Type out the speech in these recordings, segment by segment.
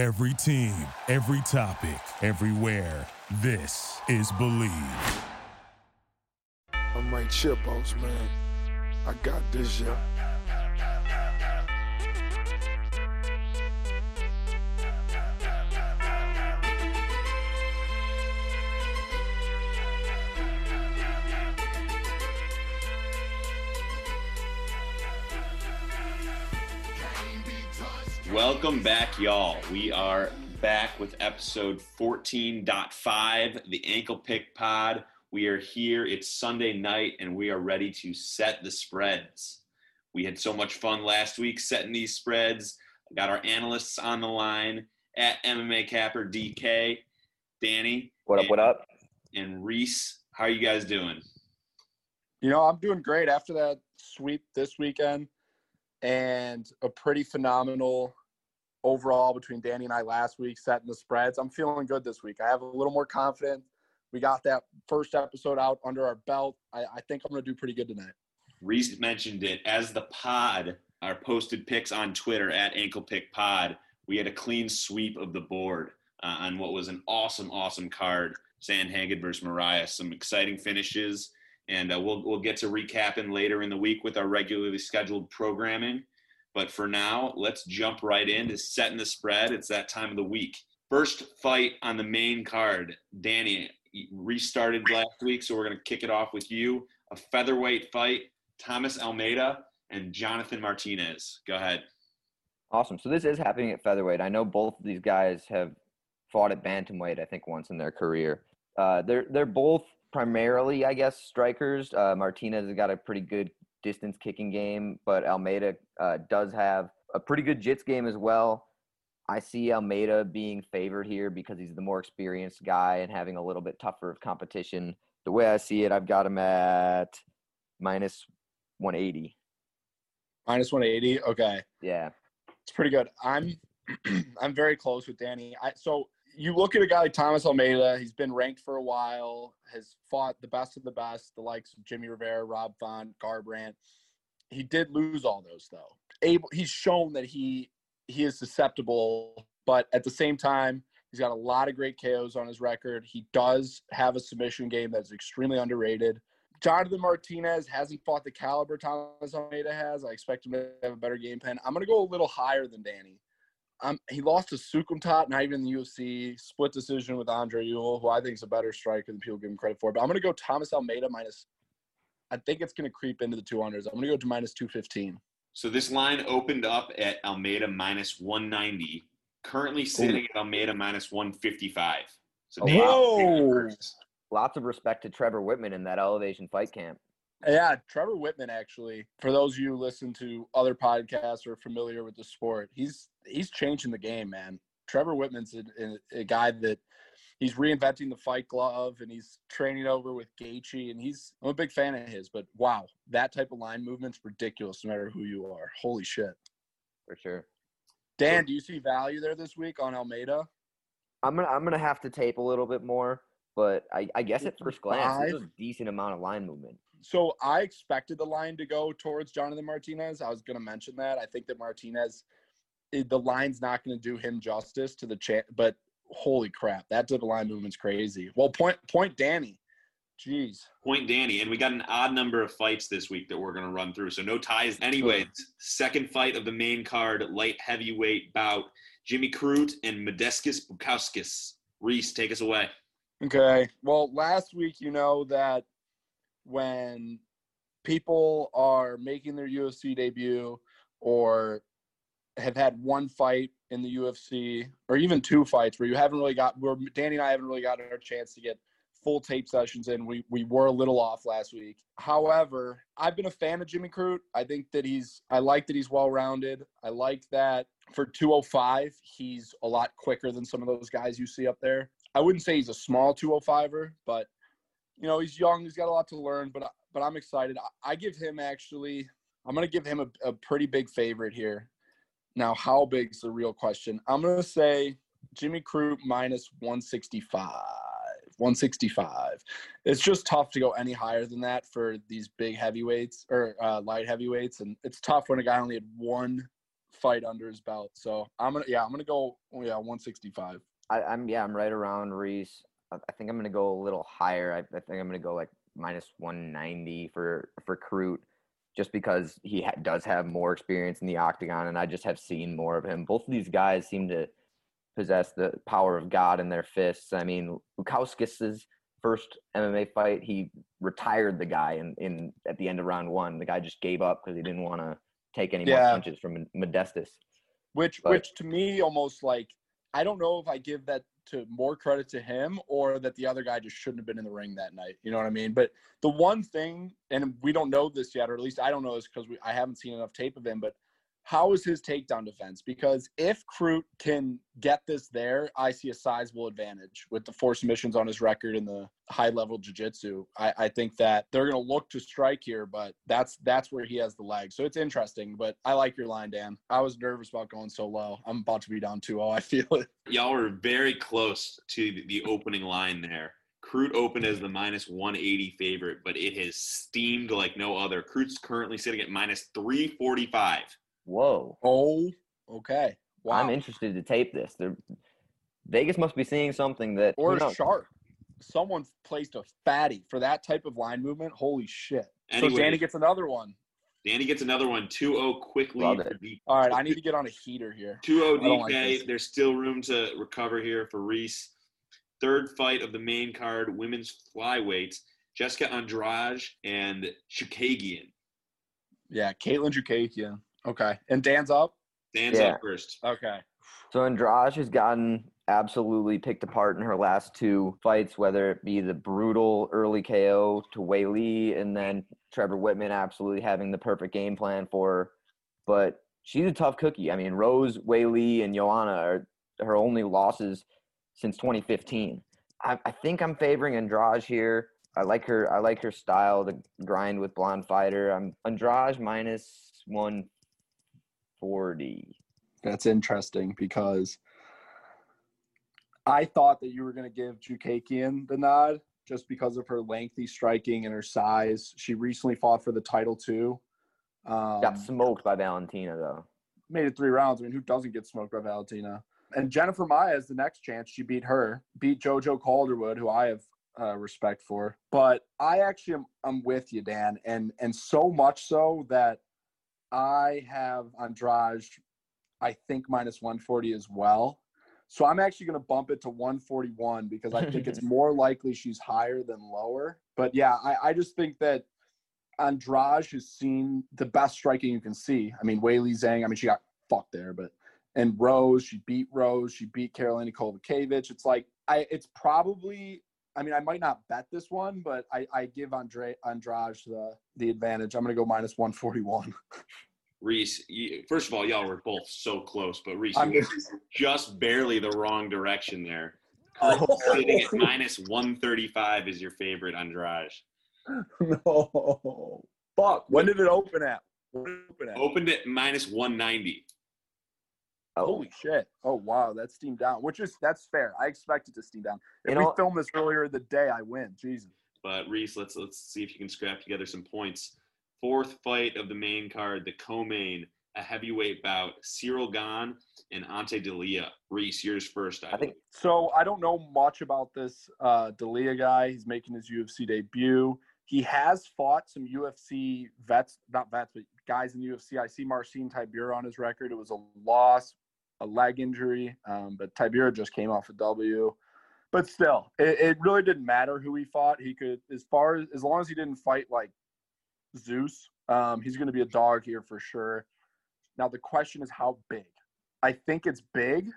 Every team, every topic, everywhere. This is Bleav. I'm Mike Chipos, man. I got this, yeah. Welcome back, y'all. We are back with episode 14.5, the Ankle Pick Pod. We are here. It's Sunday night, and we are ready to set the spreads. We had so much fun last week setting these spreads. Got our analysts on the line at MMA Capper DK, Danny. What up? and- What up? And Reese. How are you guys doing? You know, I'm doing great after that sweep this weekend and a pretty phenomenal overall between Danny and I last week setting the spreads. I'm feeling good this week. I have a little more confidence. We got that first episode out under our belt. I, I think I'm going to do pretty good tonight. Reese mentioned it as the pod, our posted picks on Twitter at Ankle Pick Pod. We had a clean sweep of the board uh, on what was an awesome, awesome card. Sandhagen versus Moraes. Some exciting finishes, and uh, we'll we'll get to recapping later in the week with our regularly scheduled programming. But for now, let's jump right in. into setting the spread. It's that time of the week. First fight on the main card. Danny restarted last week, so we're going to kick it off with you. A featherweight fight. Thomas Almeida and Jonathan Martinez. Go ahead. Awesome. So this is happening at featherweight. I know both of these guys have fought at bantamweight. I think once in their career. Uh, they're they're both primarily, I guess, strikers. Uh, Martinez has got a pretty good distance kicking game, but Almeida uh, does have a pretty good jits game as well. I see Almeida being favored here because he's the more experienced guy and having a little bit tougher of competition. The way I see it, I've got him at minus 180. Minus 180. Okay. Yeah. It's pretty good. I'm I'm very close with Danny. I so you look at a guy like Thomas Almeida, he's been ranked for a while, has fought the best of the best, the likes of Jimmy Rivera, Rob Font, Garbrandt. He did lose all those though. Able he's shown that he he is susceptible, but at the same time, he's got a lot of great KOs on his record. He does have a submission game that's extremely underrated. Jonathan Martinez hasn't fought the caliber Thomas Almeida has. I expect him to have a better game plan. I'm going to go a little higher than Danny. Um, he lost to Sukumtat, not even in the UFC. Split decision with Andre Ewell, who I think is a better striker than people give him credit for. But I'm going to go Thomas Almeida minus. I think it's going to creep into the 200s. I'm going to go to minus 215. So this line opened up at Almeida minus 190, currently sitting at Almeida minus 155. So Oh, wow. take it Whoa. first. Lots of respect to Trevor Wittman in that elevation fight camp. Yeah, Trevor Wittman actually. For those of you who listen to other podcasts or are familiar with the sport, he's he's changing the game, man. Trevor Wittman's a, a, a guy that he's reinventing the fight glove and he's training over with Gaethje and he's I'm a big fan of his. But wow, that type of line movement's ridiculous no matter who you are. Holy shit. for sure. Dan, do you see value there this week on Almeida? I'm gonna I'm gonna have to tape a little bit more, but I, I guess at first glance, there's a decent amount of line movement. So I expected the line to go towards Jonathan Martinez. I was going to mention that. I think that Martinez, the line's not going to do him justice to the chat. But holy crap, that of line movement's crazy. Well, point point Danny. Jeez. Point Danny, and we got an odd number of fights this week that we're going to run through. So no ties. Anyways, second fight of the main card, light heavyweight bout. Jimmy Crute and Modestas Bukauskas. Reese, take us away. Okay. Well, last week, you know that when people are making their UFC debut or have had one fight in the UFC or even two fights where you haven't really got where Danny and I haven't really gotten our chance to get full tape sessions in. We we were a little off last week. However, I've been a fan of Jimmy Crute. I think that he's I like that he's well rounded. I like that for 205, he's a lot quicker than some of those guys you see up there. I wouldn't say he's a small 205er, but you know he's young. He's got a lot to learn. But but I'm excited. I, I give him actually. I'm gonna give him a, a pretty big favorite here. Now, how big's the real question? I'm gonna say Jimmy Crute minus 165. 165. It's just tough to go any higher than that for these big heavyweights or uh, light heavyweights, and it's tough when a guy only had one fight under his belt. So I'm gonna yeah I'm gonna go yeah 165. I, I'm yeah, I'm right around Reese. I, think I'm gonna go a little higher. I, I think I'm gonna go like minus 190 for for Crute, just because he ha- does have more experience in the octagon, and I just have seen more of him. Both of these guys seem to possess the power of God in their fists. I mean, Bukauskas' first MMA fight, he retired the guy in, in at the end of round one. The guy just gave up because he didn't want to take any more punches from Modestas. Which But- which to me almost like I don't know if I give that to more credit to him or that the other guy just shouldn't have been in the ring that night. You know what I mean? But the one thing, and we don't know this yet, or at least I don't know this because I haven't seen enough tape of him. But how is his takedown defense? Because if Crute can get this there, I see a sizable advantage with the four submissions on his record and the high level jiu-jitsu. I, I think that they're going to look to strike here, but that's that's where he has the leg. So it's interesting. But I like your line, Dan. I was nervous about going so low. I'm about to be down 2-0. I feel it. Y'all were very close to the- opening line there. Crute opened as the minus 180 favorite, but it has steamed like no other. Crute's currently sitting at minus 345. Whoa. Oh, okay. Wow. I'm interested to tape this. They're, Vegas must be seeing something that or a shark. Someone's placed a fatty for that type of line movement. Holy shit. so Danny gets another one. Danny gets another one 2 0 quickly. Love it. All right, I need to get on a heater here. 2 0 I don't like DK. There's still room to recover here for Reese. Third fight of the main card, women's flyweights. Jessica Andrade and Chookagian. Yeah, Katlyn Chookagian. Okay. And Dan's up? Dan's Yeah. up first. Okay. So Andrade has gotten absolutely picked apart in her last two fights, whether it be the brutal early KO to Weili and then Trevor Wittman absolutely having the perfect game plan for her. But she's a tough cookie. I mean, Rose, Weili, and Joanna are her only losses since 2015. I, I think I'm favoring Andrade here. I like her. I like her style, the grind with blonde fighter. I'm Andrade minus 140. That's interesting because I thought that you were going to give Chookagian the nod just because of her lengthy striking and her size. She recently fought for the title too. Um, Got smoked by Valentina though. made it three rounds. I mean, who doesn't get smoked by Valentina? And Jennifer Maia is the next chance. She beat her, beat JoJo Calderwood, who I have uh, respect for. But I actually am I'm with you, Dan, and and so much so that I have Andrade, I think minus 140 as well. So I'm actually going to bump it to 141 because I think it's more likely she's higher than lower. But yeah, I, I just think that Andrade has seen the best striking you can see. I mean, Weili Zhang, I mean, she got fucked there, but and Rose, she beat Rose, she beat Karolina Kowalkiewicz. It's like I it's probably I mean, I might not bet this one, but I, I give Andre Andrade the the advantage. I'm gonna go minus 141. Reese, you, first of all, y'all were both so close, but Reese, you just barely the wrong direction there. Oh. Sitting at minus 135 is your favorite Andrade. no. Fuck. When did it open at? When did it open at? Opened at minus 190. Oh, Holy shit! Oh wow, that's steamed down, which is that's fair. I expect it to steam down. If You we know- film this earlier in the day, I win. Jesus. But Reese, let's let's see if you can scrap together some points. Fourth fight of the main card, the co-main, a heavyweight bout, Ciryl Gane and Ante Delija. Reese, yours first. I, I think So I don't know much about this uh, Delija guy. He's making his UFC debut. He has fought some UFC vets, not vets, but guys in the UFC. I see Marcin Tybura on his record. It was a loss, a leg injury, um, but Tybura just came off a W. But still, it, it really didn't matter who he fought. He could, as far as as long as he didn't fight like Zeus, um, he's going to be a dog here for sure. Now the question is how big. I think it's big,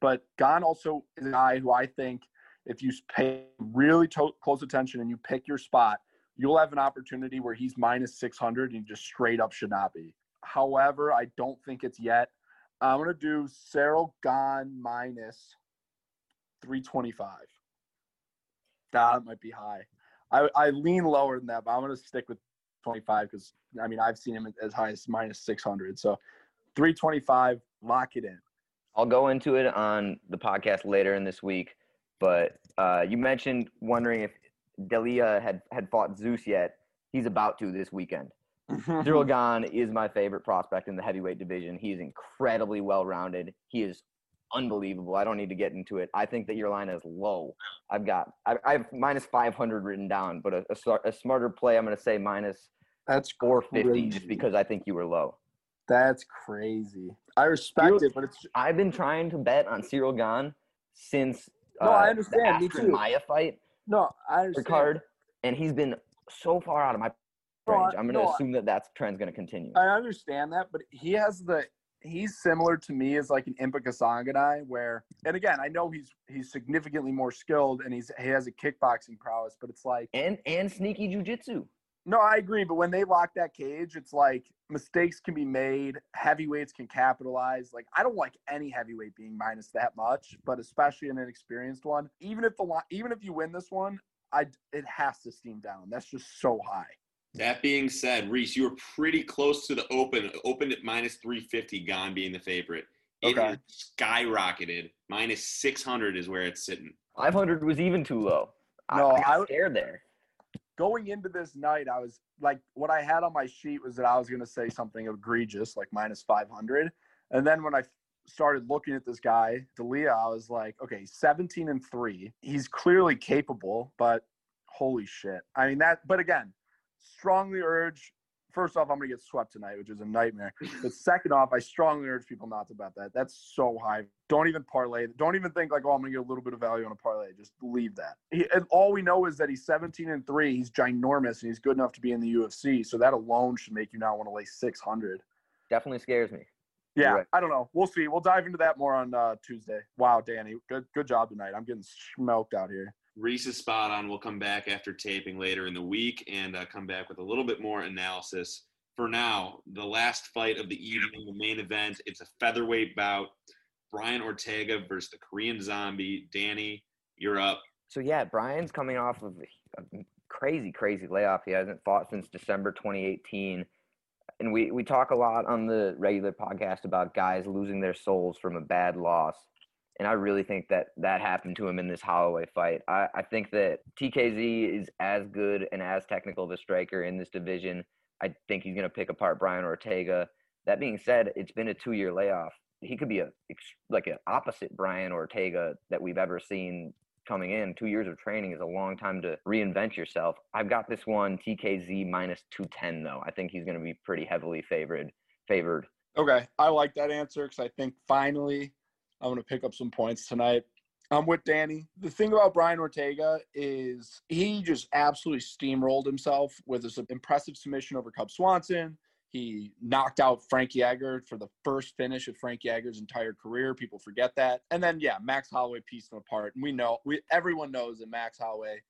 but Gane also is a guy who I think if you pay really to- close attention and you pick your spot, you'll have an opportunity where he's minus 600 and you just straight up should not be. However, I don't think it's yet. I'm to do Ciryl Gane minus 325. That might be high. I, I lean lower than that, but I'm to stick with 25 because, I mean, I've seen him as high as minus 600. So 325, lock it in. I'll go into it on the podcast later in this week. But uh, you mentioned wondering if Delija had had fought Zeus yet. He's about to this weekend. Ciryl Gane is my favorite prospect in the heavyweight division. He is incredibly well rounded. He is unbelievable. I don't need to get into it. I think that your line is low. I've got I, I have minus 500 written down, but a, a, a smarter play, I'm going to say minus That's 450 just because I think you were low. That's crazy. I respect Ciryl- it, but it's I've been trying to bet on Ciryl Gane since No, I uh, understand. Me the Astrid too. Maya fight no. I understand. card, and he's been so far out of my I- range. I'm going to no, assume that that trend's going to continue. I understand that, but he has the he's similar to me as like an Impa Kasanganay where and again, I know he's he's significantly more skilled and he's he has a kickboxing prowess, but it's like and and sneaky jujitsu. no, I agree, but when they lock that cage, it's like mistakes can be made, heavyweights can capitalize. Like I don't like any heavyweight being minus that much, but especially an inexperienced one. Even if the even if you win this one, I it has to steam down. That's just so high. That being said, Reese, you were pretty close to the open. Opened at minus 350, Gane being the favorite. It Okay. skyrocketed. Minus 600 is where it's sitting. 500 was even too low. No, I got I- scared there. going into this night, I was like, what I had on my sheet was that I was going to say something egregious, like minus 500. And then when I started looking at this guy, Delija, I was like, okay, 17 and three. He's clearly capable, but holy shit. I mean, that, but again, strongly urge. First off, I'm going to get swept tonight, which is a nightmare. But second off, I strongly urge people not to bet that. That's so high. Don't even parlay. Don't even think like, oh, I'm going to get a little bit of value on a parlay. Just leave that. He, and all we know is that he's 17 and three. He's ginormous and he's good enough to be in the UFC. So that alone should make you not want to lay 600. Definitely scares me. Yeah, Right. I don't know. We'll see. We'll dive into that more on uh, Tuesday. Wow, Danny, good good job tonight. I'm getting smoked out here. Reese is spot on. We'll come back after taping later in the week and uh, come back with a little bit more analysis. For now, the last fight of the evening, the main event, it's a featherweight bout. Brian Ortega versus the Korean Zombie. Danny, you're up. So yeah, Brian's coming off of a crazy, crazy layoff. He hasn't fought since December 2018. And we, we talk a lot on the regular podcast about guys losing their souls from a bad loss. And I really think that that happened to him in this Holloway fight. I, I think that TKZ is as good and as technical of a striker in this division. I think he's going to pick apart Brian Ortega. That being said, it's been a two year layoff. He could be a like an opposite Brian Ortega that we've ever seen coming in. Two years of training is a long time to reinvent yourself. I've got this one TKZ minus two ten though. I think he's going to be pretty heavily favored. Favored. Okay, I like that answer because I think finally I'm going to pick up some points tonight. I'm with Danny. The thing about Brian Ortega is he just absolutely steamrolled himself with his impressive submission over Cub Swanson. He knocked out Frankie Edgar for the first finish of Frankie Edgar's entire career. People forget that. And then yeah, Max Holloway pieced him apart. And we know we everyone knows that Max Holloway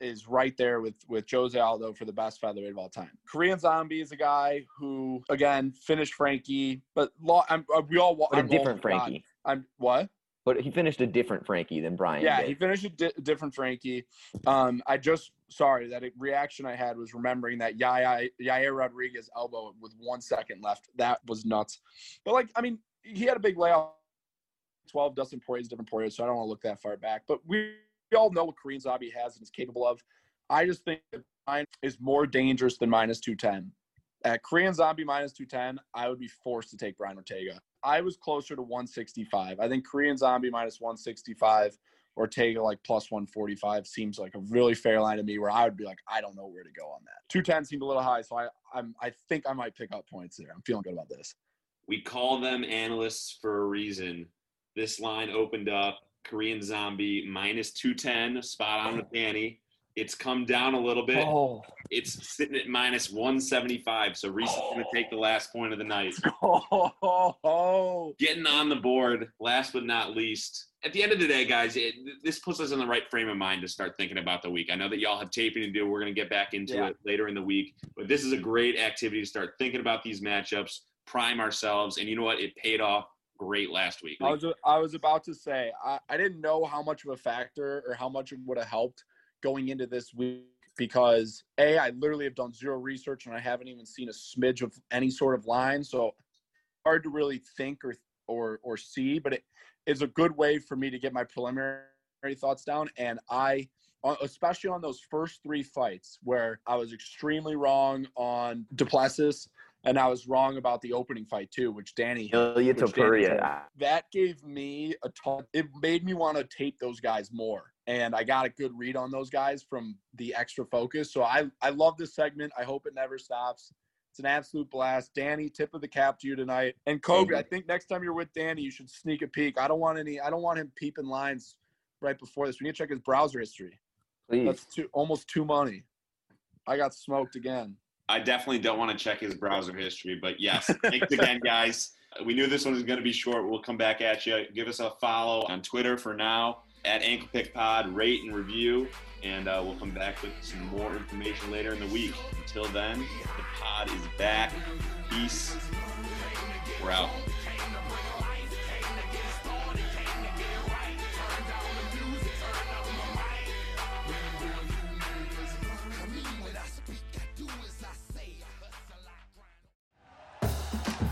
is right there with with Jose Aldo for the best featherweight of all time. Korean Zombie is a guy who again finished Frankie, but lo- I'm, uh, we all wa- But a different Frankie. I'm what? But he finished a different Frankie than Brian. Yeah, did. he finished a di- different Frankie. Um, I just sorry that reaction I had was remembering that Yaya Yair Rodriguez elbow with one second left. That was nuts. But like, I mean, he had a big layoff. Twelve Dustin Poirier different Poirier, so I don't want to look that far back. But we, we all know what Korean Zombie has and is capable of. I just think that mine is more dangerous than minus two ten. At Korean Zombie minus 210, I would be forced to take Brian Ortega. I was closer to 165. I think Korean Zombie minus 165, or Ortega like plus 145 seems like a really fair line to me where I would be like, I don't know where to go on that. 210 seemed a little high, so I, I'm I think I might pick up points there. I'm feeling good about this. We call them analysts for a reason. This line opened up Korean Zombie minus 210, spot on the Danny. It's come down a little bit. Oh, It's sitting at minus 175. So Reese is going to take the last point of the night. Oh, Getting on the board, last but not least. At the end of the day, guys, it, this puts us in the right frame of mind to start thinking about the week. I know that y'all have taping to do. We're going to get back into Yeah. it later in the week. But this is a great activity to start thinking about these matchups, prime ourselves. And you know what? It paid off great last week. I was I was about to say I, I didn't know how much of a factor or how much it would have helped going into this week because a I literally have done zero research and I haven't even seen a smidge of any sort of line, so hard to really think or or or see. But it is a good way for me to get my preliminary thoughts down, and I uh, especially on those first three fights where I was extremely wrong on Duplessis and I was wrong about the opening fight too, which Danny. Ilya which Danny said. Topuria. That gave me a ton. It made me want to tape those guys more, and I got a good read on those guys from the extra focus. So I I love this segment. I hope it never stops. It's an absolute blast. Danny, tip of the cap to you tonight. And Kobe, I think next time you're with Danny, you should sneak a peek. I don't want any. I don't want him peeping lines right before this. We need to check his browser history. Please. That's too almost too money. I got smoked again. I definitely don't want to check his browser history, but yes, thanks again, guys. We knew this one was going to be short. We'll come back at you. Give us a follow on Twitter for now at Ankle Pick Pod. Rate and review, and uh, we'll come back with some more information later in the week. Until then, the pod is back. Peace. We're out.